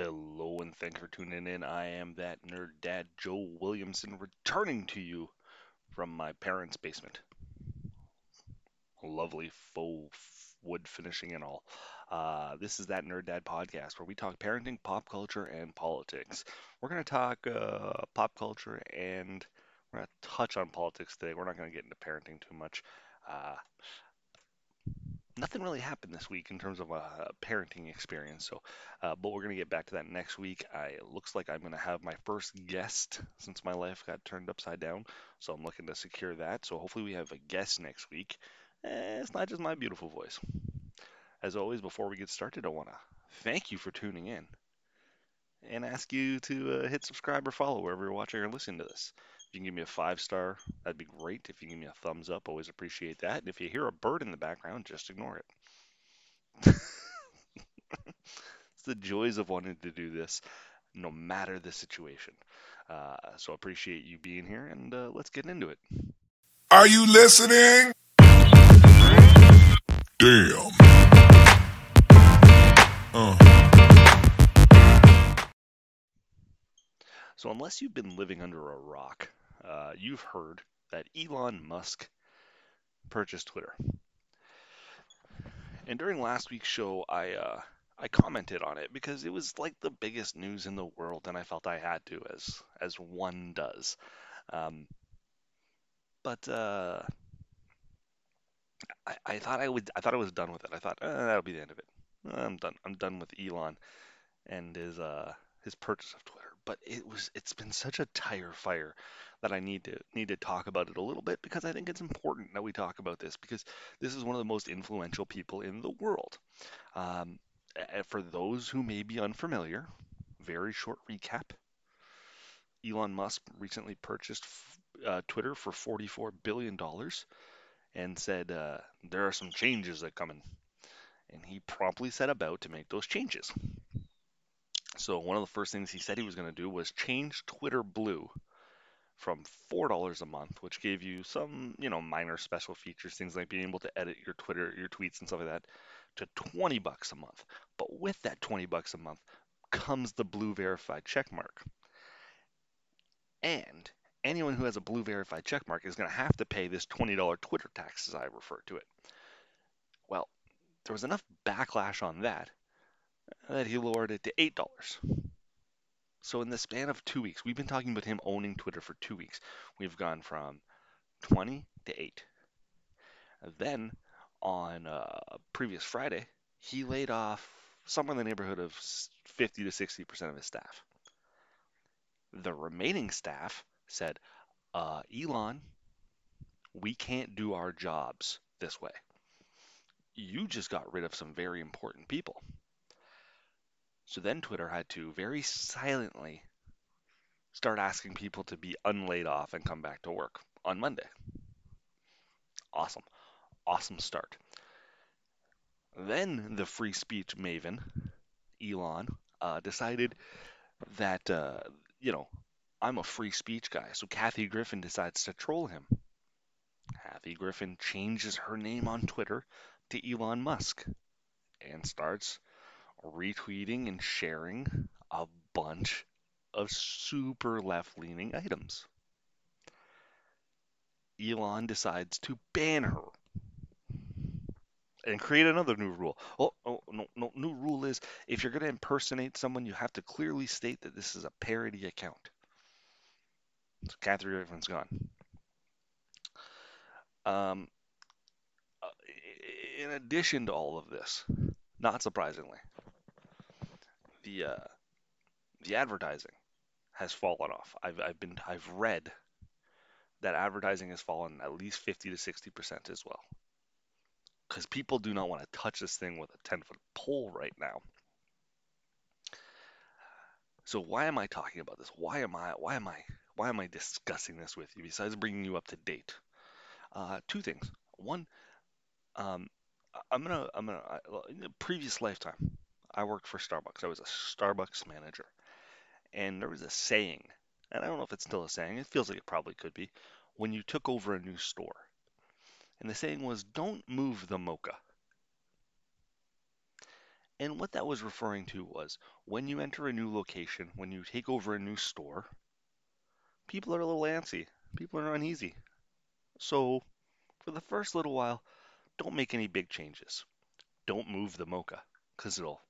Hello and thank you for tuning in. I am that nerd dad, Joe Williamson, returning to you from my parents' basement. Lovely faux wood finishing and all. Uh, this is that Nerd Dad podcast where we talk parenting, pop culture, and politics. We're going to talk uh, pop culture and we're going to touch on politics today. We're not going to get into parenting too much. Uh, nothing really happened this week in terms of a parenting experience. So, uh, but we're to get back to that next week. I, it looks like I'm to have my first guest since my life got turned upside down. So I'm looking to secure that. So hopefully we have a guest next week. Eh, it's not just my beautiful voice. As always, before we get started, I want to thank you for tuning in and ask you to uh, hit subscribe or follow wherever you're watching or listening to this. You can give me a five star, that'd be great. If you give me a thumbs up, always appreciate that. And if you hear a bird in the background, just ignore it. it's the joys of wanting to do this, no matter the situation. Uh, so I appreciate you being here, and uh, let's get into it. Are you listening? Damn. So, unless you've been living under a rock, uh, you've heard that Elon Musk purchased Twitter. And during last week's show, I uh, I commented on it because it was like the biggest news in the world, and I felt I had to, as as one does. Um, but uh, I, I thought I would I thought I was done with it. I thought eh, that'll be the end of it. I'm done. I'm done with Elon and his uh his purchase of Twitter. But it was it's been such a tire fire that I need to need to talk about it a little bit because I think it's important that we talk about this because this is one of the most influential people in the world. Um, for those who may be unfamiliar, very short recap. Elon Musk recently purchased uh, Twitter for $44 billion and said uh, there are some changes that coming, and he promptly set about to make those changes. So one of the first things he said he was going to do was change Twitter Blue from four dollars a month, which gave you some, you know, minor special features, things like being able to edit your Twitter, your tweets, and stuff like that, to twenty bucks a month. But with that twenty bucks a month comes the blue verified checkmark. And anyone who has a blue verified checkmark is going to have to pay this $20 Twitter tax, as I refer to it. Well, there was enough backlash on that that he lowered it to $8. So in the span of two weeks, we've been talking about him owning Twitter for two weeks. We've gone from 20 to 8. Then on uh, previous Friday, he laid off somewhere in the neighborhood of 50 to 60% of his staff. The remaining staff said, uh, Elon, we can't do our jobs this way. You just got rid of some very important people. So then Twitter had to very silently start asking people to be unlaid off and come back to work on Monday. Awesome. Awesome start. Then the free speech maven, Elon, uh, decided that, uh, you know, I'm a free speech guy. So Kathy Griffin decides to troll him. Kathy Griffin changes her name on Twitter to Elon Musk and starts retweeting and sharing a bunch of super left leaning items. Elon decides to ban her and create another new rule. Oh, oh no, no, new rule is if you're going to impersonate someone, you have to clearly state that this is a parody account. So Kathy Griffin's gone. Um, uh, in addition to all of this, not surprisingly, the uh, the advertising has fallen off. I've I've been I've read that advertising has fallen at least 50 to 60 percent as well, because people do not want to touch this thing with a 10 foot pole right now. So why am I talking about this? Why am I why am I why am I discussing this with you besides bringing you up to date? Uh, two things. One, um, I'm gonna I'm gonna in a previous lifetime, I worked for Starbucks. I was a Starbucks manager, and there was a saying, and I don't know if it's still a saying. It feels like it probably could be, when you took over a new store, and the saying was, "Don't move the mocha." And what that was referring to was when you enter a new location, when you take over a new store, people are a little antsy. People are uneasy. So, for the first little while, don't make any big changes. Don't move the mocha, because it'll,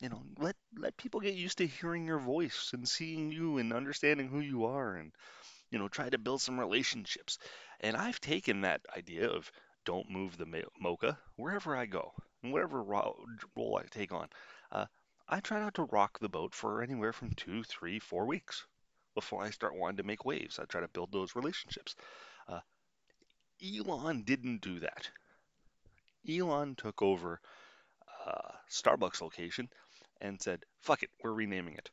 you know, let let people get used to hearing your voice and seeing you and understanding who you are, and you know, try to build some relationships. And I've taken that idea of don't move the mocha wherever I go, and whatever role I take on. Uh, I try not to rock the boat for anywhere from two, three, four weeks before I start wanting to make waves. I try to build those relationships. Uh, Elon didn't do that. Elon took over uh, Starbucks location and said, fuck it, we're renaming it.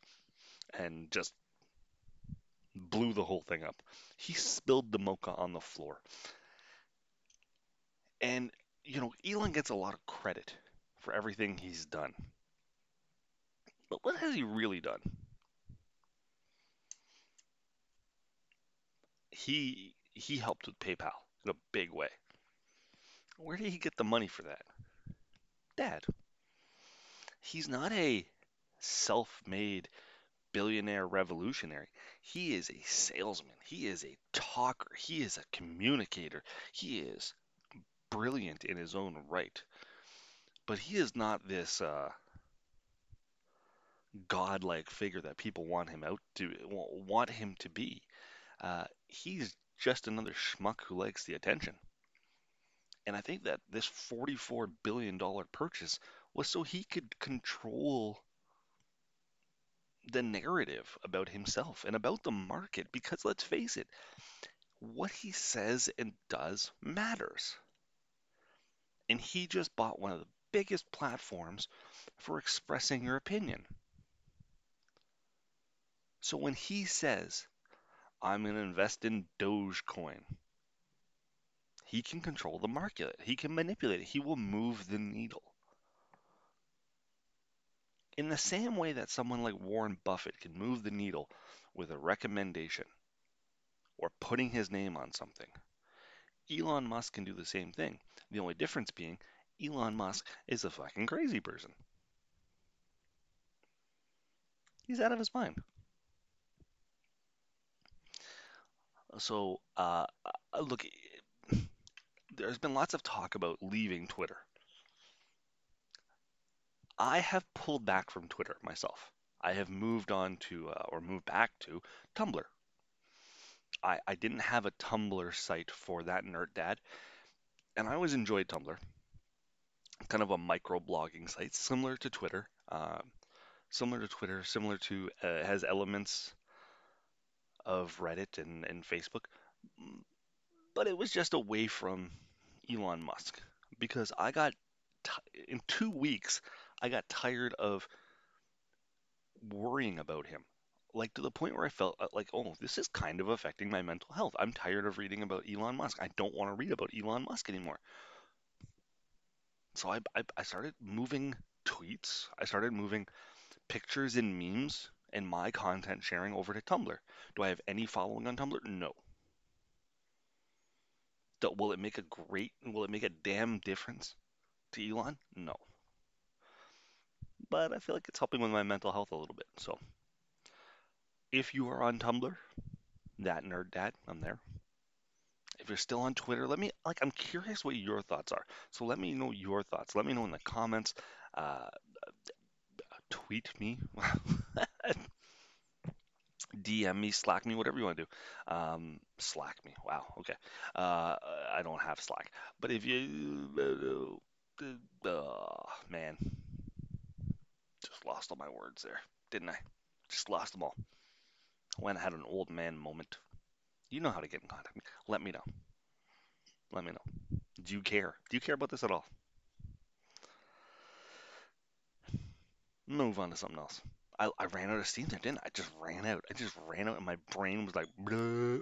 And just blew the whole thing up. He spilled the mocha on the floor. And, you know, Elon gets a lot of credit for everything he's done. But what has he really done? He he helped with PayPal in a big way. Where did he get the money for that? Dad. He's not a self-made billionaire revolutionary. He is a salesman. He is a talker. He is a communicator. He is brilliant in his own right. But he is not this uh, godlike figure that people want him out to want him to be. Uh, he's just another schmuck who likes the attention. And I think that this $44 billion purchase was so he could control the narrative about himself and about the market because let's face it, what he says and does matters. And he just bought one of the biggest platforms for expressing your opinion. So when he says, I'm going to invest in Dogecoin, he can control the market. He can manipulate it. He will move the needle. In the same way that someone like Warren Buffett can move the needle with a recommendation or putting his name on something, Elon Musk can do the same thing. The only difference being Elon Musk is a fucking crazy person. He's out of his mind. So, uh, uh look, there's been lots of talk about leaving Twitter. I have pulled back from Twitter myself. I have moved on to, uh, or moved back to Tumblr. I, I didn't have a Tumblr site for that nerd dad, and I always enjoyed Tumblr. Kind of a micro blogging site, similar to Twitter. Uh, similar to Twitter, similar to, uh, has elements of Reddit and, and Facebook, but it was just away from Elon Musk because I got, t- in two weeks, I got tired of worrying about him. Like to the point where I felt uh, like, oh, this is kind of affecting my mental health. I'm tired of reading about Elon Musk. I don't want to read about Elon Musk anymore. So I, I, I started moving tweets. I started moving pictures and memes and my content sharing over to Tumblr. Do I have any following on Tumblr? No. Will it make a great, will it make a damn difference to Elon? No but I feel like it's helping with my mental health a little bit. So if you are on Tumblr, that nerd dad, I'm there. If you're still on Twitter, let me like I'm curious what your thoughts are. So let me know your thoughts. Let me know in the comments. Uh, tweet me, DM me, Slack me, whatever you want to do. Um, Slack me. Wow. Okay. Uh, I don't have Slack, but if you, uh, uh, man, lost all my words there, didn't I? Just lost them all. When I had an old man moment. You know how to get in contact. Let me know. Let me know. Do you care? Do you care about this at all? Move on to something else. I, I ran out of steam there, didn't I? I just ran out. I just ran out, and my brain was like, Bleh.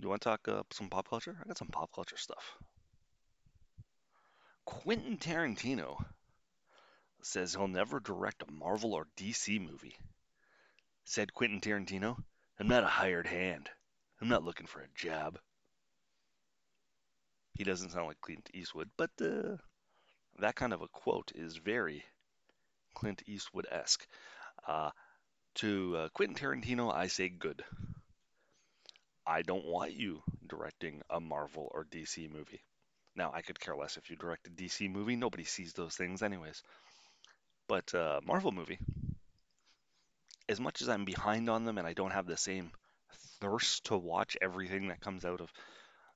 Do you want to talk uh, some pop culture? I got some pop culture stuff. Quentin Tarantino says he'll never direct a Marvel or DC movie. Said Quentin Tarantino, I'm not a hired hand. I'm not looking for a job. He doesn't sound like Clint Eastwood, but uh, that kind of a quote is very Clint Eastwood esque. Uh, to uh, Quentin Tarantino, I say good. I don't want you directing a Marvel or DC movie. Now, I could care less if you direct a DC movie. Nobody sees those things, anyways. But uh, Marvel movie, as much as I'm behind on them and I don't have the same thirst to watch everything that comes out of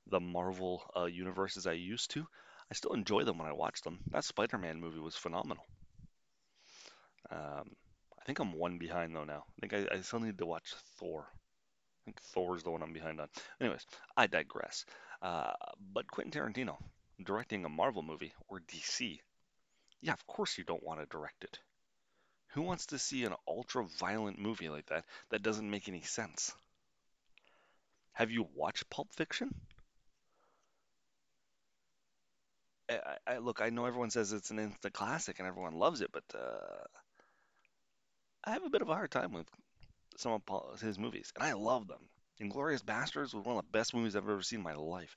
the Marvel uh, universe as I used to, I still enjoy them when I watch them. That Spider-Man movie was phenomenal. Um, I think I'm one behind though now. I think I, I still need to watch Thor. I think Thor's the one I'm behind on. Anyways, I digress. Uh, but Quentin Tarantino directing a Marvel movie or DC, yeah, of course you don't want to direct it. Who wants to see an ultra violent movie like that that doesn't make any sense? Have you watched Pulp Fiction? I, I, look, I know everyone says it's an instant classic and everyone loves it, but uh, I have a bit of a hard time with some of his movies, and I love them. Inglourious Basterds was one of the best movies I've ever seen in my life.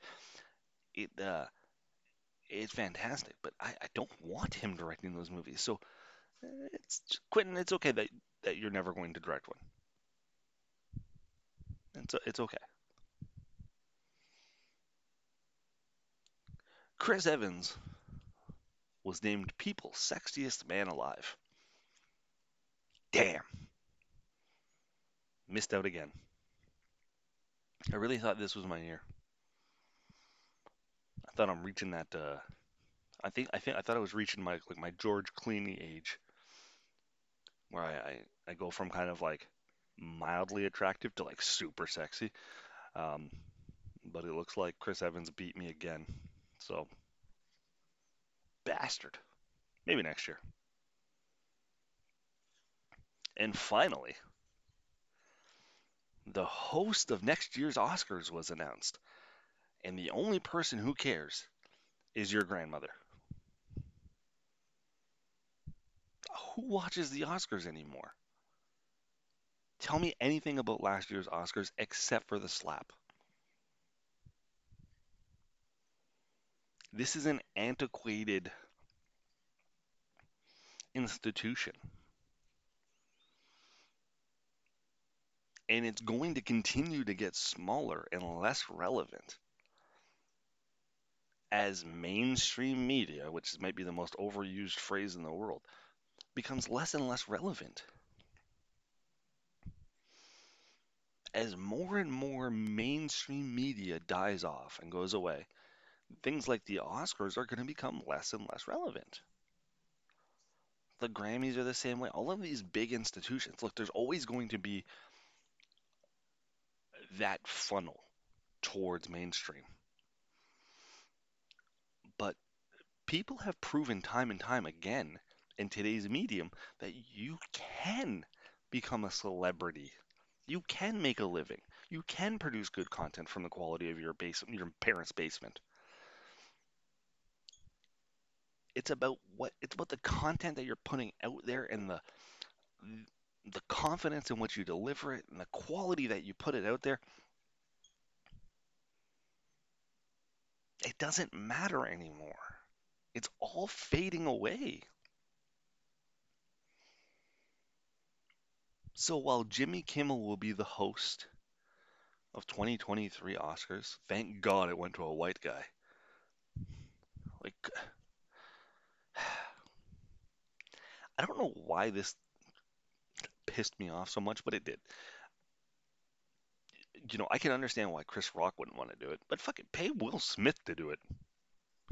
It uh, it's fantastic, but I, I don't want him directing those movies. So it's Quentin. It's okay that that you're never going to direct one. It's it's okay. Chris Evans was named People's Sexiest Man Alive. Damn. Missed out again. I really thought this was my year. I thought I'm reaching that. Uh, I think I think I thought I was reaching my like my George Clooney age, where I, I, I go from kind of like mildly attractive to like super sexy. Um, but it looks like Chris Evans beat me again. So bastard. Maybe next year. And finally, the host of next year's Oscars was announced. And the only person who cares is your grandmother. Who watches the Oscars anymore? Tell me anything about last year's Oscars except for the slap. This is an antiquated institution. And it's going to continue to get smaller and less relevant as mainstream media, which might be the most overused phrase in the world, becomes less and less relevant. As more and more mainstream media dies off and goes away, things like the Oscars are going to become less and less relevant. The Grammys are the same way. All of these big institutions, look, there's always going to be that funnel towards mainstream. But people have proven time and time again in today's medium that you can become a celebrity. You can make a living. You can produce good content from the quality of your base your parents' basement. It's about what it's about the content that you're putting out there and the the confidence in which you deliver it and the quality that you put it out there, it doesn't matter anymore. It's all fading away. So while Jimmy Kimmel will be the host of 2023 Oscars, thank God it went to a white guy. Like, I don't know why this pissed me off so much, but it did. You know, I can understand why Chris Rock wouldn't want to do it, but fucking pay Will Smith to do it.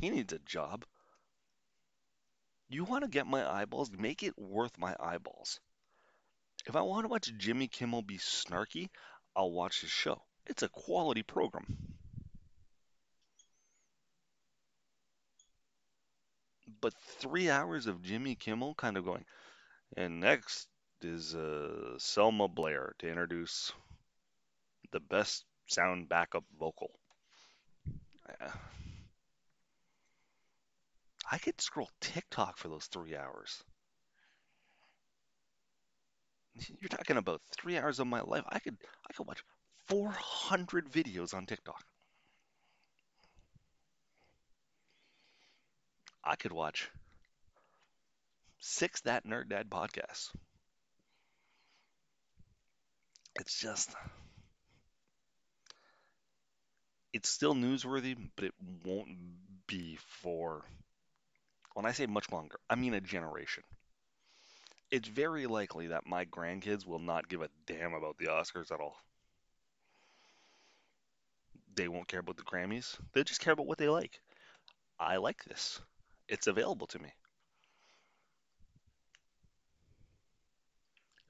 He needs a job. You want to get my eyeballs? Make it worth my eyeballs. If I want to watch Jimmy Kimmel be snarky, I'll watch his show. It's a quality program. But three hours of Jimmy Kimmel kind of going, and next is uh, Selma Blair to introduce the best sound backup vocal. I could scroll TikTok for those three hours. You're talking about three hours of my life. I could I could watch 400 videos on TikTok. I could watch six That Nerd Dad podcasts. It's just, it's still newsworthy, but it won't be for, when I say much longer, I mean a generation. It's very likely that my grandkids will not give a damn about the Oscars at all. They won't care about the Grammys. They just care about what they like. I like this. It's available to me. It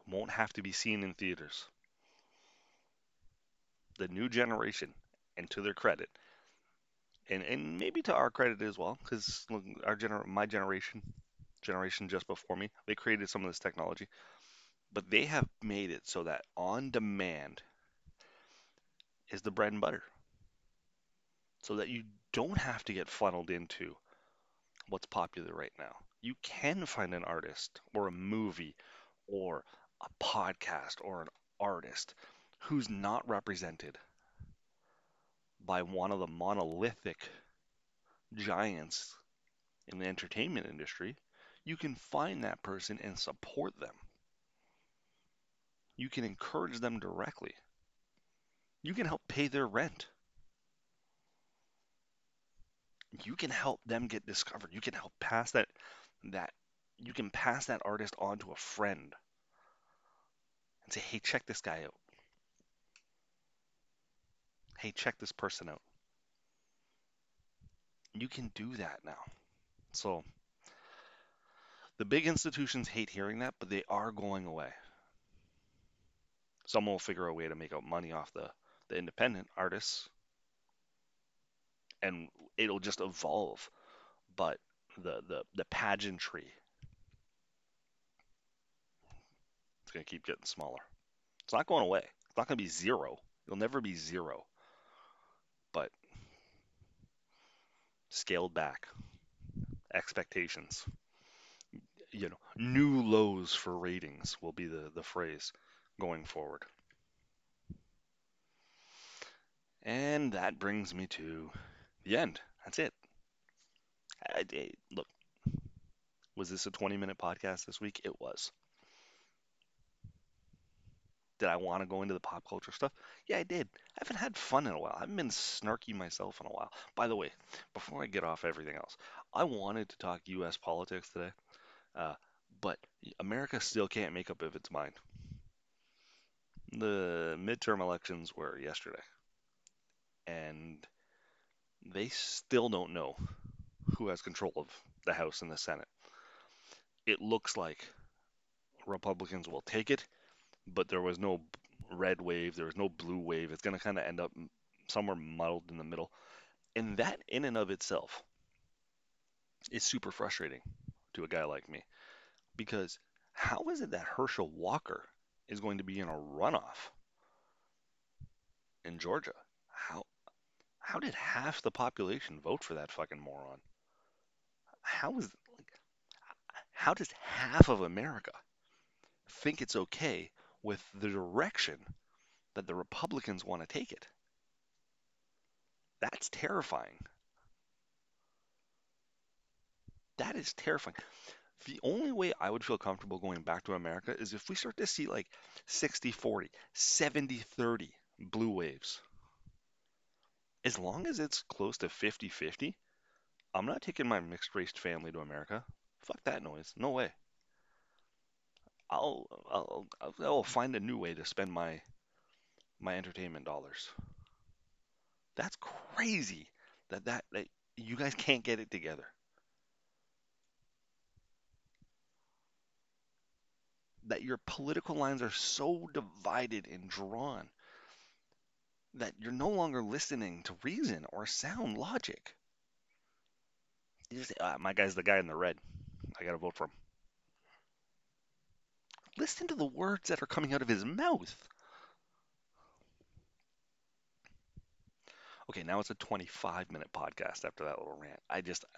Won't have to be seen in theaters. The new generation, and to their credit, and, and maybe to our credit as well, because our gener- my generation, generation just before me, they created some of this technology, but they have made it so that on demand is the bread and butter, so that you don't have to get funneled into what's popular right now. You can find an artist or a movie or a podcast or an artist who's not represented by one of the monolithic giants in the entertainment industry, you can find that person and support them. You can encourage them directly. You can help pay their rent you can help them get discovered. You can help pass that that you can pass that artist on to a friend and say, "Hey, check this guy out. Hey, check this person out." You can do that now. So the big institutions hate hearing that, but they are going away. Someone will figure a way to make out money off the, the independent artists and it'll just evolve. But the the the pageantry it's going to keep getting smaller. It's not going away. It's not going to be zero. It'll never be zero. But scaled back expectations. You know, new lows for ratings will be the, the phrase going forward. And that brings me to the end. That's it. I, I, look, was this a 20 minute podcast this week? It was. Did I want to go into the pop culture stuff? Yeah, I did. I haven't had fun in a while. I haven't been snarky myself in a while. By the way, before I get off everything else, I wanted to talk U.S. politics today, uh, but America still can't make up of its mind. The midterm elections were yesterday, and they still don't know who has control of the House and the Senate. It looks like Republicans will take it, but there was no red wave, there was no blue wave. It's going to kind of end up somewhere muddled in the middle. And that, in and of itself, is super frustrating to a guy like me. Because how is it that Herschel Walker is going to be in a runoff in Georgia? How how did half the population vote for that fucking moron? How is like how does half of America think it's okay with the direction that the Republicans want to take it? That's terrifying. That is terrifying. The only way I would feel comfortable going back to America is if we start to see like 60 40, 70 30 blue waves as long as it's close to 50 50, I'm not taking my mixed race family to America. Fuck that noise. No way. I'll, I'll I'll find a new way to spend my my entertainment dollars. That's crazy that that, that you guys can't get it together. That your political lines are so divided and drawn that you're no longer listening to reason or sound logic. You just say, ah, my guy's the guy in the red. I gotta vote for him. Listen to the words that are coming out of his mouth. Okay, now it's a 25 minute podcast after that little rant. I just.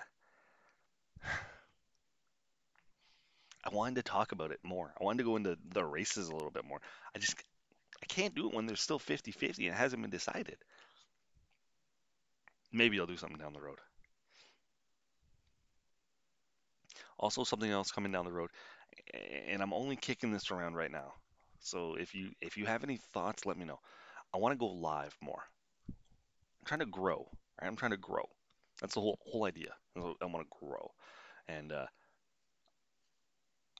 I wanted to talk about it more. I wanted to go into the races a little bit more. I just. I can't do it when there's still 50 50 and it hasn't been decided. Maybe I'll do something down the road. Also, something else coming down the road, and I'm only kicking this around right now. So if you if you have any thoughts, let me know. I want to go live more. I'm trying to grow. Right? I'm trying to grow. That's the whole whole idea. I want to grow, and uh,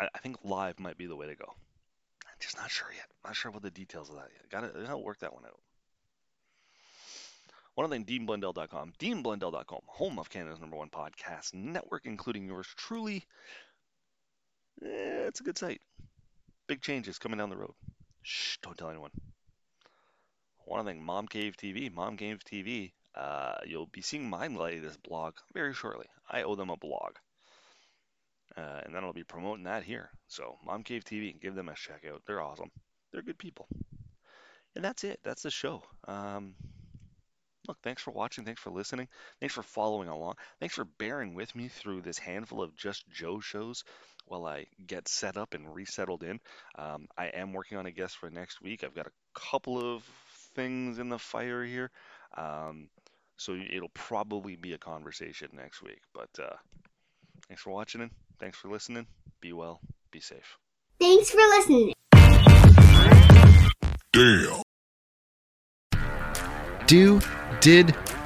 I, I, think live might be the way to go. I'm just not sure yet. Not sure what the details of that yet. Got to work that one out. One other thing, DeanBlundell.com. DeanBlundell.com, home of Canada's number one podcast network, including yours truly. It's a good site. Big changes coming down the road. Shh, don't tell anyone. One thing, Mom Cave TV. Mom Cave TV. Uh, you'll be seeing my latest blog very shortly. I owe them a blog. Uh, and then I'll be promoting that here. So, Mom Cave TV, give them a check out. They're awesome. They're good people. And that's it. That's the show. Um, look, thanks for watching. Thanks for listening. Thanks for following along. Thanks for bearing with me through this handful of Just Joe shows while I get set up and resettled in. Um, I am working on a guest for next week. I've got a couple of things in the fire here. Um, so it'll probably be a conversation next week. But uh, thanks for watching and thanks for listening. Be well, be safe. Thanks for listening. Damn. Do, did,